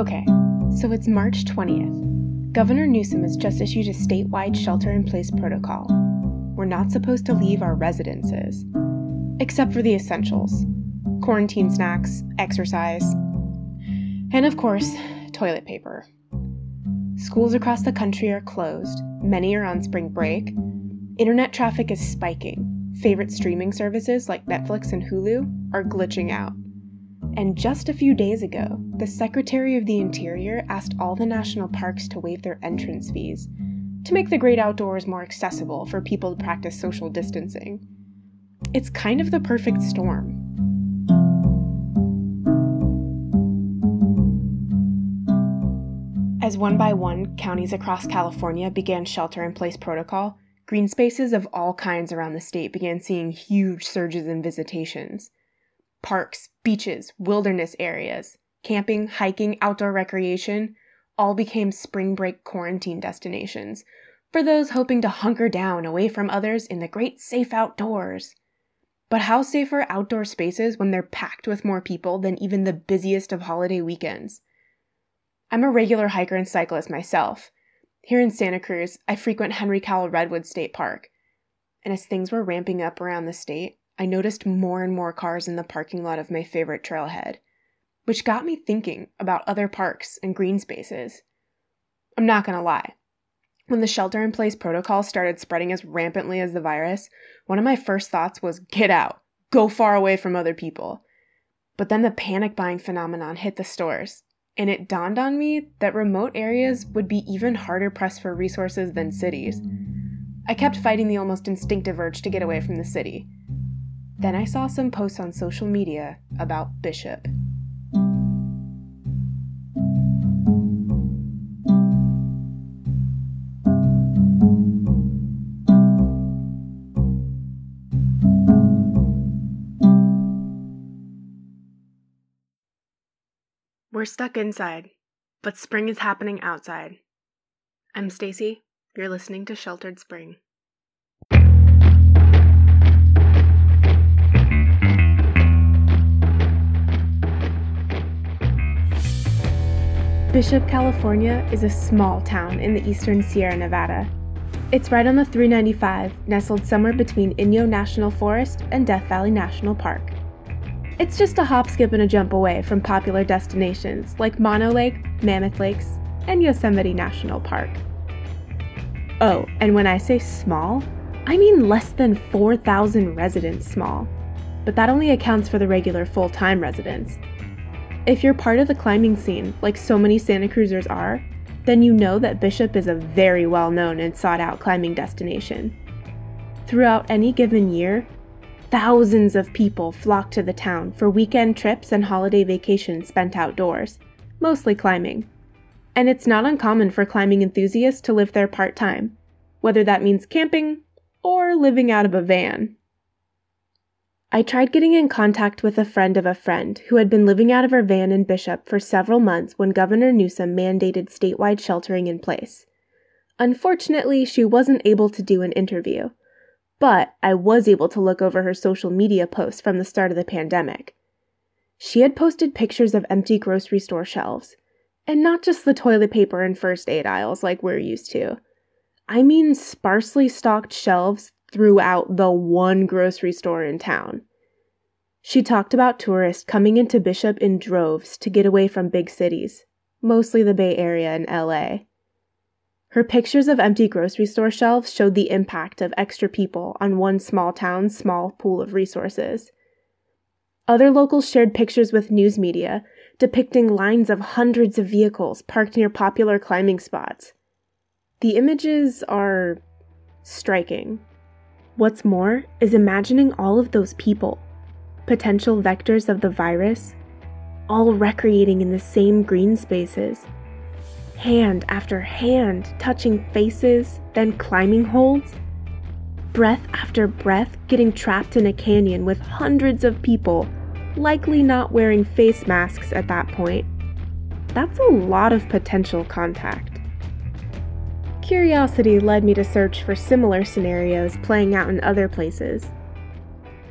Okay, so it's March 20th. Governor Newsom has just issued a statewide shelter in place protocol. We're not supposed to leave our residences, except for the essentials quarantine snacks, exercise, and of course, toilet paper. Schools across the country are closed, many are on spring break, internet traffic is spiking, favorite streaming services like Netflix and Hulu are glitching out. And just a few days ago, the Secretary of the Interior asked all the national parks to waive their entrance fees to make the great outdoors more accessible for people to practice social distancing. It's kind of the perfect storm. As one by one counties across California began shelter in place protocol, green spaces of all kinds around the state began seeing huge surges in visitations. Parks, beaches, wilderness areas, camping, hiking, outdoor recreation all became spring break quarantine destinations for those hoping to hunker down away from others in the great safe outdoors. But how safe are outdoor spaces when they're packed with more people than even the busiest of holiday weekends? I'm a regular hiker and cyclist myself. Here in Santa Cruz, I frequent Henry Cowell Redwood State Park. And as things were ramping up around the state, I noticed more and more cars in the parking lot of my favorite trailhead, which got me thinking about other parks and green spaces. I'm not gonna lie. When the shelter in place protocol started spreading as rampantly as the virus, one of my first thoughts was get out, go far away from other people. But then the panic buying phenomenon hit the stores, and it dawned on me that remote areas would be even harder pressed for resources than cities. I kept fighting the almost instinctive urge to get away from the city. Then I saw some posts on social media about Bishop. We're stuck inside, but spring is happening outside. I'm Stacy. You're listening to Sheltered Spring. Bishop, California is a small town in the eastern Sierra Nevada. It's right on the 395, nestled somewhere between Inyo National Forest and Death Valley National Park. It's just a hop, skip, and a jump away from popular destinations like Mono Lake, Mammoth Lakes, and Yosemite National Park. Oh, and when I say small, I mean less than 4,000 residents small. But that only accounts for the regular full time residents. If you're part of the climbing scene, like so many Santa Cruzers are, then you know that Bishop is a very well known and sought out climbing destination. Throughout any given year, thousands of people flock to the town for weekend trips and holiday vacations spent outdoors, mostly climbing. And it's not uncommon for climbing enthusiasts to live there part time, whether that means camping or living out of a van. I tried getting in contact with a friend of a friend who had been living out of her van in Bishop for several months when Governor Newsom mandated statewide sheltering in place. Unfortunately, she wasn't able to do an interview, but I was able to look over her social media posts from the start of the pandemic. She had posted pictures of empty grocery store shelves, and not just the toilet paper and first aid aisles like we're used to. I mean sparsely stocked shelves throughout the one grocery store in town. She talked about tourists coming into Bishop in droves to get away from big cities, mostly the Bay Area and LA. Her pictures of empty grocery store shelves showed the impact of extra people on one small town's small pool of resources. Other locals shared pictures with news media depicting lines of hundreds of vehicles parked near popular climbing spots. The images are striking. What's more is imagining all of those people, potential vectors of the virus, all recreating in the same green spaces, hand after hand touching faces, then climbing holds, breath after breath getting trapped in a canyon with hundreds of people, likely not wearing face masks at that point. That's a lot of potential contact. Curiosity led me to search for similar scenarios playing out in other places.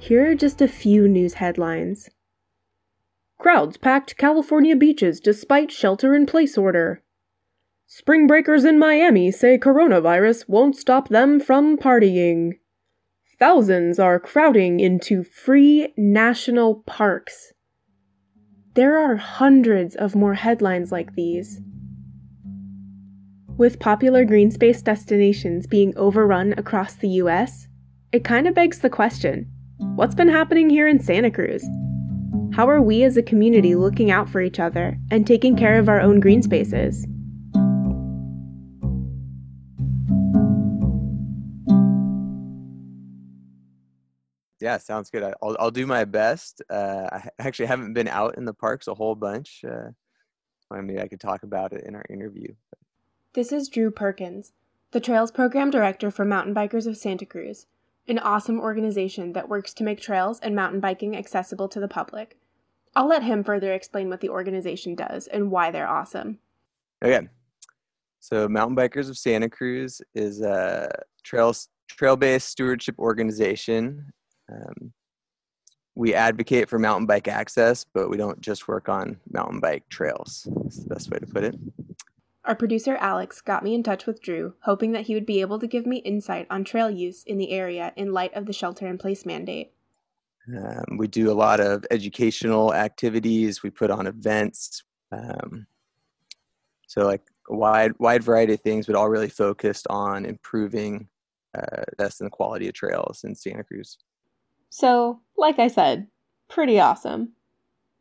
Here are just a few news headlines. Crowds packed California beaches despite shelter in place order. Spring breakers in Miami say coronavirus won't stop them from partying. Thousands are crowding into free national parks. There are hundreds of more headlines like these. With popular green space destinations being overrun across the US, it kind of begs the question what's been happening here in Santa Cruz? How are we as a community looking out for each other and taking care of our own green spaces? Yeah, sounds good. I'll I'll do my best. Uh, I actually haven't been out in the parks a whole bunch. Uh, maybe I could talk about it in our interview. This is Drew Perkins, the Trails Program Director for Mountain Bikers of Santa Cruz, an awesome organization that works to make trails and mountain biking accessible to the public. I'll let him further explain what the organization does and why they're awesome. Okay. So, Mountain Bikers of Santa Cruz is a trail trail based stewardship organization. Um, we advocate for mountain bike access, but we don't just work on mountain bike trails. That's the best way to put it. Our producer Alex got me in touch with Drew, hoping that he would be able to give me insight on trail use in the area in light of the shelter in place mandate. Um, we do a lot of educational activities. We put on events. Um, so like a wide wide variety of things, but all really focused on improving uh, that's the quality of trails in Santa Cruz. So, like I said, pretty awesome.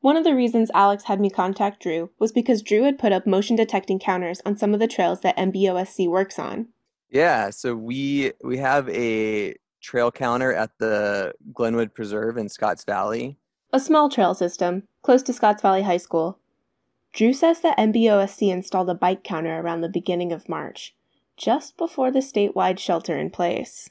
One of the reasons Alex had me contact Drew was because Drew had put up motion detecting counters on some of the trails that MBOSC works on. Yeah, so we we have a trail counter at the Glenwood Preserve in Scotts Valley. A small trail system close to Scotts Valley High School. Drew says that MBOSC installed a bike counter around the beginning of March, just before the statewide shelter in place.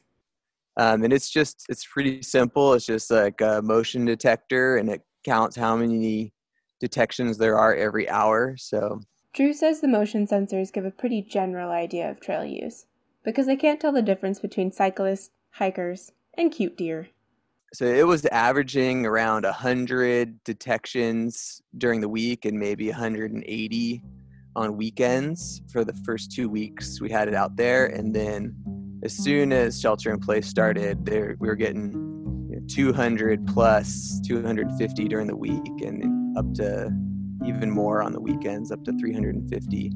Um, and it's just it's pretty simple. It's just like a motion detector, and it counts how many detections there are every hour. So Drew says the motion sensors give a pretty general idea of trail use because they can't tell the difference between cyclists, hikers, and cute deer. So it was averaging around 100 detections during the week and maybe 180 on weekends for the first two weeks we had it out there. And then as soon as shelter in place started, there we were getting 200 plus 250 during the week and up to even more on the weekends up to 350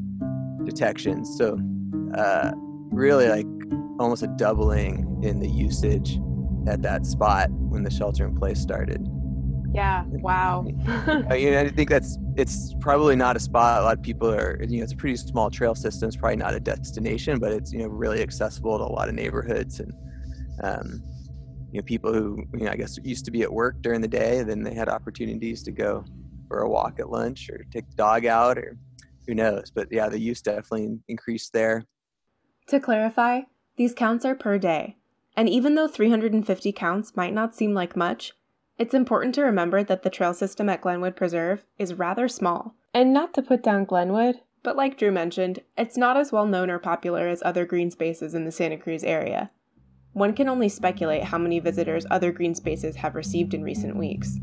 detections. So uh, really like almost a doubling in the usage at that spot when the shelter in place started. Yeah wow. You know, i think that's it's probably not a spot a lot of people are you know it's a pretty small trail system it's probably not a destination but it's you know really accessible to a lot of neighborhoods and um, you know people who you know I guess used to be at work during the day, then they had opportunities to go for a walk at lunch or take the dog out or who knows. But yeah, the use definitely increased there. To clarify, these counts are per day. And even though 350 counts might not seem like much, it's important to remember that the trail system at Glenwood Preserve is rather small. And not to put down Glenwood, but like Drew mentioned, it's not as well known or popular as other green spaces in the Santa Cruz area. One can only speculate how many visitors other green spaces have received in recent weeks.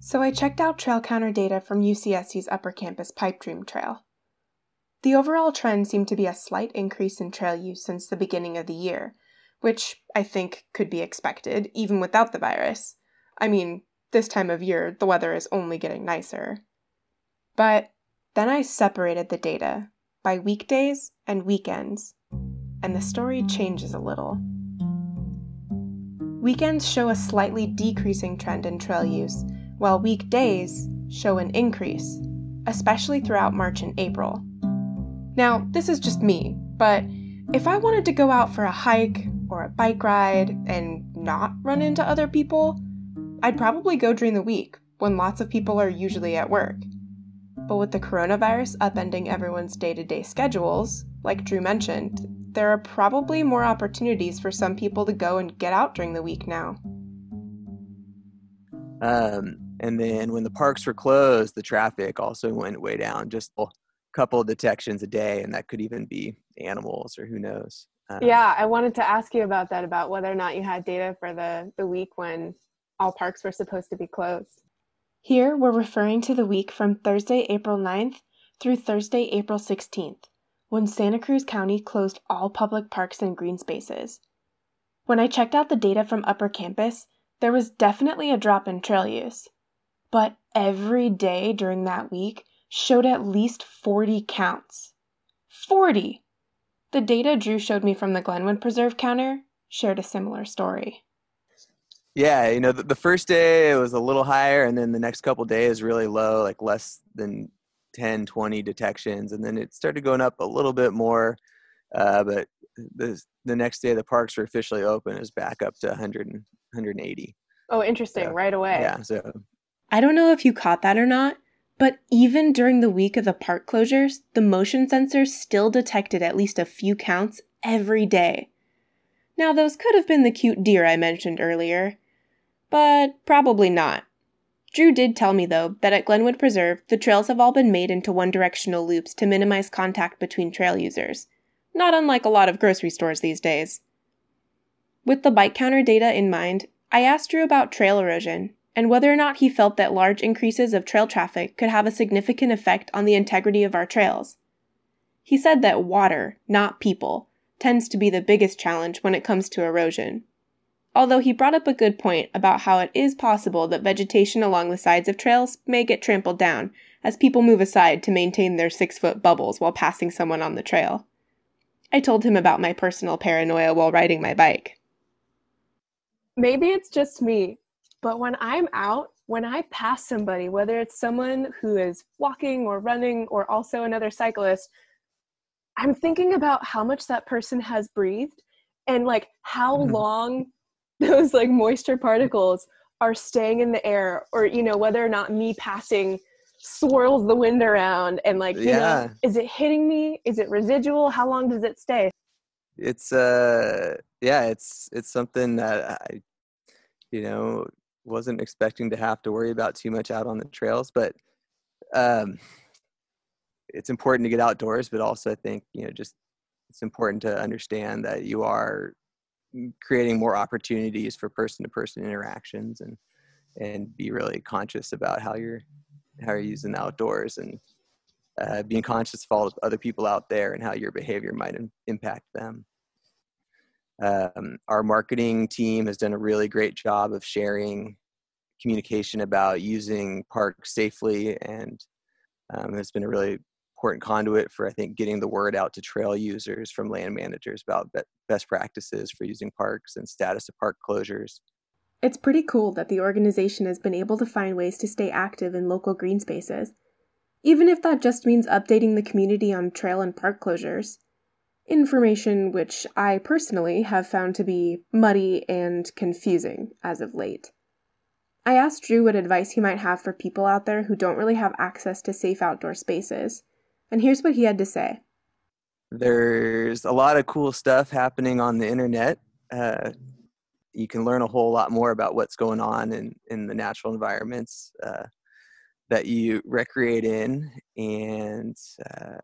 So I checked out trail counter data from UCSC's Upper Campus Pipe Dream Trail. The overall trend seemed to be a slight increase in trail use since the beginning of the year, which I think could be expected even without the virus. I mean, this time of year, the weather is only getting nicer. But then I separated the data by weekdays and weekends, and the story changes a little. Weekends show a slightly decreasing trend in trail use, while weekdays show an increase, especially throughout March and April. Now, this is just me, but if I wanted to go out for a hike or a bike ride and not run into other people, I'd probably go during the week when lots of people are usually at work. But with the coronavirus upending everyone's day to day schedules, like Drew mentioned, there are probably more opportunities for some people to go and get out during the week now. Um, and then when the parks were closed, the traffic also went way down, just a couple of detections a day, and that could even be animals or who knows. Uh, yeah, I wanted to ask you about that, about whether or not you had data for the, the week when all parks were supposed to be closed. Here, we're referring to the week from Thursday, April 9th through Thursday, April 16th, when Santa Cruz County closed all public parks and green spaces. When I checked out the data from Upper Campus, there was definitely a drop in trail use. But every day during that week showed at least 40 counts. 40! The data Drew showed me from the Glenwood Preserve counter shared a similar story. Yeah, you know, the, the first day it was a little higher, and then the next couple days really low, like less than 10, 20 detections, and then it started going up a little bit more. Uh, but the the next day the parks were officially open is back up to 100 and 180. Oh, interesting! So, right away. Yeah. So I don't know if you caught that or not, but even during the week of the park closures, the motion sensors still detected at least a few counts every day. Now, those could have been the cute deer I mentioned earlier, but probably not. Drew did tell me, though, that at Glenwood Preserve, the trails have all been made into one directional loops to minimize contact between trail users, not unlike a lot of grocery stores these days. With the bike counter data in mind, I asked Drew about trail erosion and whether or not he felt that large increases of trail traffic could have a significant effect on the integrity of our trails. He said that water, not people, tends to be the biggest challenge when it comes to erosion. Although he brought up a good point about how it is possible that vegetation along the sides of trails may get trampled down as people move aside to maintain their six foot bubbles while passing someone on the trail. I told him about my personal paranoia while riding my bike. Maybe it's just me, but when I'm out, when I pass somebody, whether it's someone who is walking or running or also another cyclist, I'm thinking about how much that person has breathed and like how mm-hmm. long those like moisture particles are staying in the air or you know whether or not me passing swirls the wind around and like you yeah. know is it hitting me is it residual how long does it stay it's uh yeah it's it's something that i you know wasn't expecting to have to worry about too much out on the trails, but um, it's important to get outdoors. But also, I think you know, just it's important to understand that you are creating more opportunities for person-to-person interactions, and and be really conscious about how you're how you're using the outdoors and uh, being conscious of all other people out there and how your behavior might impact them. Um, our marketing team has done a really great job of sharing communication about using parks safely and um, has been a really important conduit for I think getting the word out to trail users from land managers about best practices for using parks and status of park closures. It's pretty cool that the organization has been able to find ways to stay active in local green spaces, even if that just means updating the community on trail and park closures information which I personally have found to be muddy and confusing as of late. I asked Drew what advice he might have for people out there who don't really have access to safe outdoor spaces, and here's what he had to say. There's a lot of cool stuff happening on the internet. Uh, you can learn a whole lot more about what's going on in, in the natural environments uh, that you recreate in, and uh,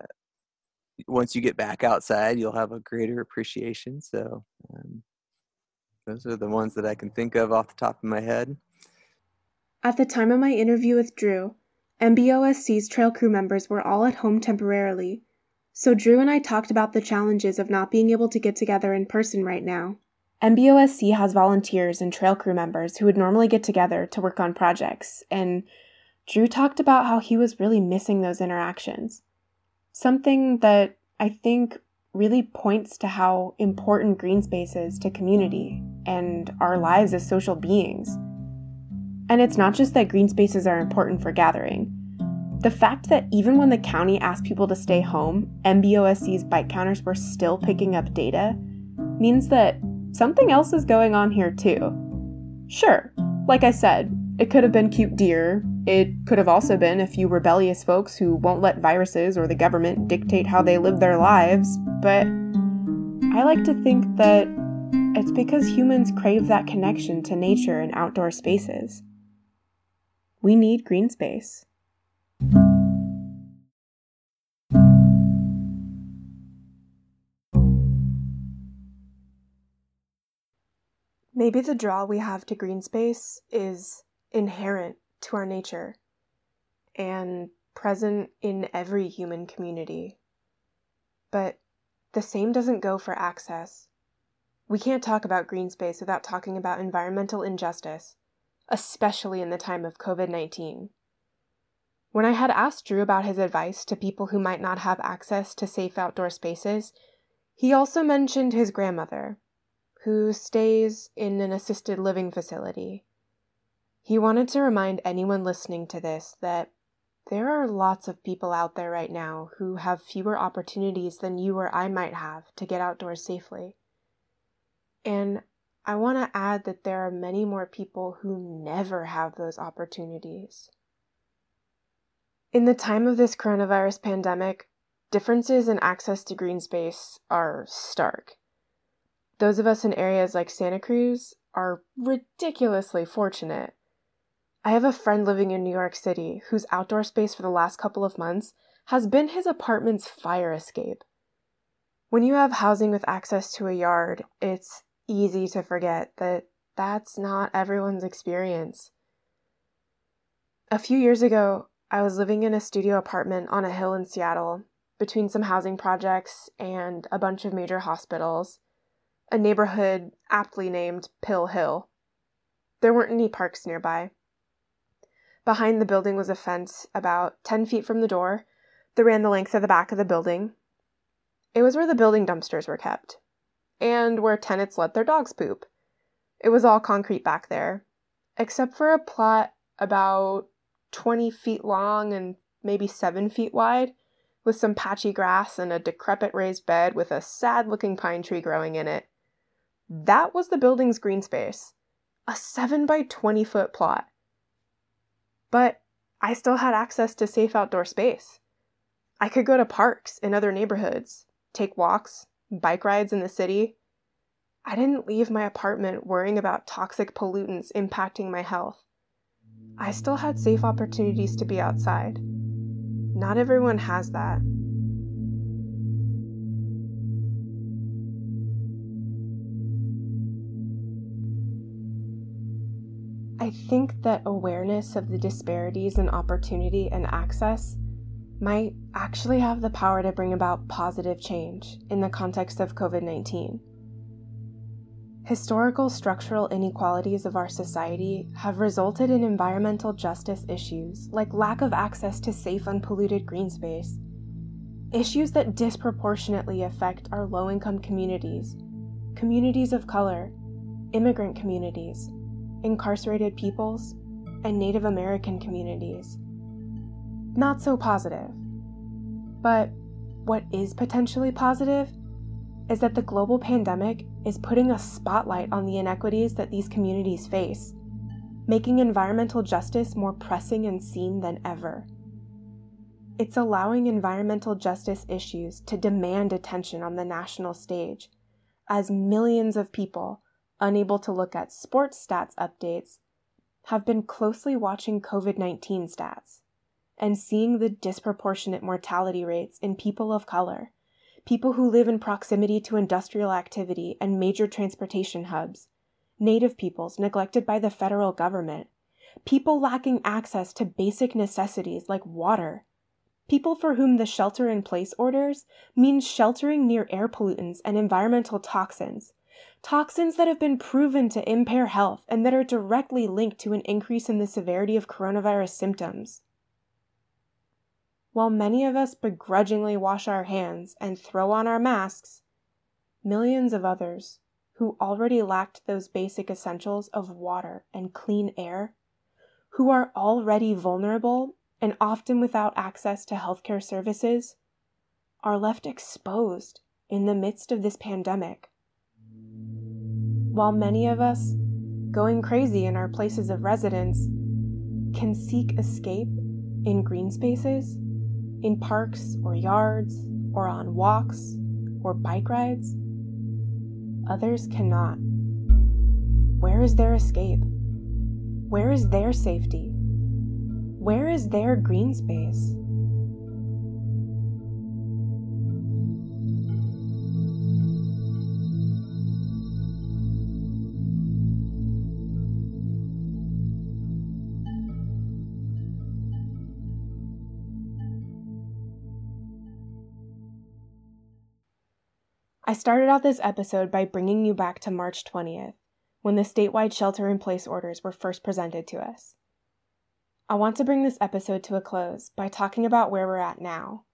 once you get back outside, you'll have a greater appreciation. So, um, those are the ones that I can think of off the top of my head. At the time of my interview with Drew, MBOSC's trail crew members were all at home temporarily, so Drew and I talked about the challenges of not being able to get together in person right now. MBOSC has volunteers and trail crew members who would normally get together to work on projects, and Drew talked about how he was really missing those interactions something that I think really points to how important green space is to community and our lives as social beings. And it's not just that green spaces are important for gathering. The fact that even when the county asked people to stay home, MBOSC's bike counters were still picking up data means that something else is going on here too. Sure, like I said, it could have been cute deer. It could have also been a few rebellious folks who won't let viruses or the government dictate how they live their lives, but I like to think that it's because humans crave that connection to nature and outdoor spaces. We need green space. Maybe the draw we have to green space is inherent to our nature and present in every human community. But the same doesn't go for access. We can't talk about green space without talking about environmental injustice, especially in the time of COVID 19. When I had asked Drew about his advice to people who might not have access to safe outdoor spaces, he also mentioned his grandmother, who stays in an assisted living facility. He wanted to remind anyone listening to this that there are lots of people out there right now who have fewer opportunities than you or I might have to get outdoors safely. And I want to add that there are many more people who never have those opportunities. In the time of this coronavirus pandemic, differences in access to green space are stark. Those of us in areas like Santa Cruz are ridiculously fortunate. I have a friend living in New York City whose outdoor space for the last couple of months has been his apartment's fire escape. When you have housing with access to a yard, it's easy to forget that that's not everyone's experience. A few years ago, I was living in a studio apartment on a hill in Seattle between some housing projects and a bunch of major hospitals, a neighborhood aptly named Pill Hill. There weren't any parks nearby. Behind the building was a fence about 10 feet from the door that ran the length of the back of the building. It was where the building dumpsters were kept, and where tenants let their dogs poop. It was all concrete back there, except for a plot about 20 feet long and maybe 7 feet wide, with some patchy grass and a decrepit raised bed with a sad looking pine tree growing in it. That was the building's green space, a 7 by 20 foot plot. But I still had access to safe outdoor space. I could go to parks in other neighborhoods, take walks, bike rides in the city. I didn't leave my apartment worrying about toxic pollutants impacting my health. I still had safe opportunities to be outside. Not everyone has that. I think that awareness of the disparities in opportunity and access might actually have the power to bring about positive change in the context of COVID 19. Historical structural inequalities of our society have resulted in environmental justice issues like lack of access to safe, unpolluted green space, issues that disproportionately affect our low income communities, communities of color, immigrant communities, incarcerated peoples, and Native American communities. Not so positive. But what is potentially positive is that the global pandemic is putting a spotlight on the inequities that these communities face, making environmental justice more pressing and seen than ever. It's allowing environmental justice issues to demand attention on the national stage, as millions of people, unable to look at sports stats updates, have been closely watching COVID 19 stats and seeing the disproportionate mortality rates in people of color people who live in proximity to industrial activity and major transportation hubs, Native peoples neglected by the federal government, people lacking access to basic necessities like water, people for whom the shelter in place orders means sheltering near air pollutants and environmental toxins, toxins that have been proven to impair health and that are directly linked to an increase in the severity of coronavirus symptoms. While many of us begrudgingly wash our hands and throw on our masks, millions of others who already lacked those basic essentials of water and clean air, who are already vulnerable and often without access to healthcare services, are left exposed in the midst of this pandemic. While many of us, going crazy in our places of residence, can seek escape in green spaces, in parks or yards, or on walks or bike rides. Others cannot. Where is their escape? Where is their safety? Where is their green space? I started out this episode by bringing you back to March 20th, when the statewide shelter in place orders were first presented to us. I want to bring this episode to a close by talking about where we're at now.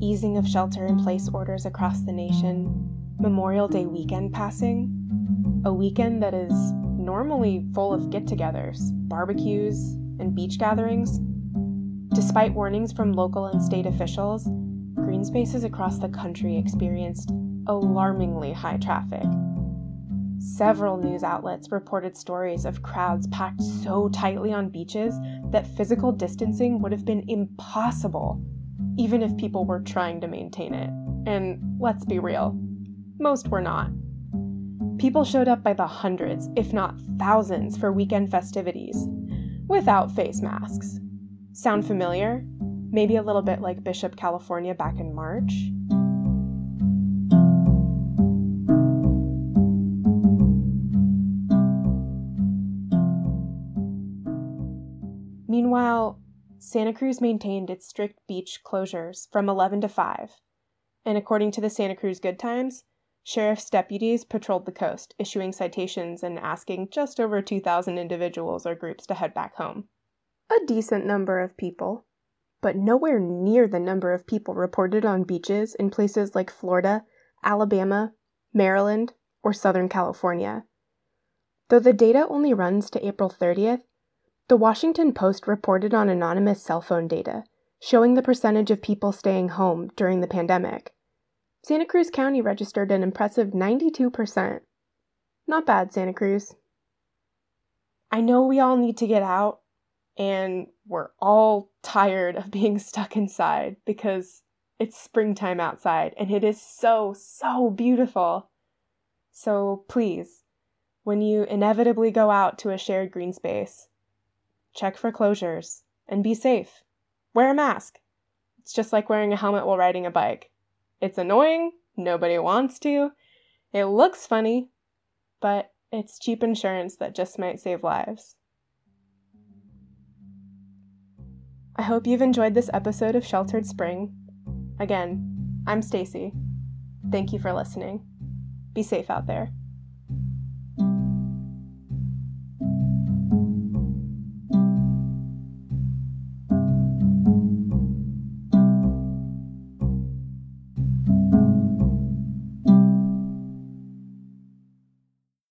Easing of shelter in place orders across the nation, Memorial Day weekend passing, a weekend that is normally full of get togethers, barbecues, and beach gatherings. Despite warnings from local and state officials, green spaces across the country experienced alarmingly high traffic. Several news outlets reported stories of crowds packed so tightly on beaches that physical distancing would have been impossible, even if people were trying to maintain it. And let's be real, most were not. People showed up by the hundreds, if not thousands, for weekend festivities without face masks. Sound familiar? Maybe a little bit like Bishop, California back in March? Meanwhile, Santa Cruz maintained its strict beach closures from 11 to 5, and according to the Santa Cruz Good Times, sheriff's deputies patrolled the coast, issuing citations and asking just over 2,000 individuals or groups to head back home. A decent number of people, but nowhere near the number of people reported on beaches in places like Florida, Alabama, Maryland, or Southern California. Though the data only runs to April 30th, the Washington Post reported on anonymous cell phone data showing the percentage of people staying home during the pandemic. Santa Cruz County registered an impressive 92%. Not bad, Santa Cruz. I know we all need to get out, and we're all tired of being stuck inside because it's springtime outside and it is so, so beautiful. So please, when you inevitably go out to a shared green space, check for closures, and be safe. Wear a mask. It's just like wearing a helmet while riding a bike. It's annoying, nobody wants to. It looks funny, but it's cheap insurance that just might save lives. I hope you've enjoyed this episode of Sheltered Spring. Again, I'm Stacy. Thank you for listening. Be safe out there.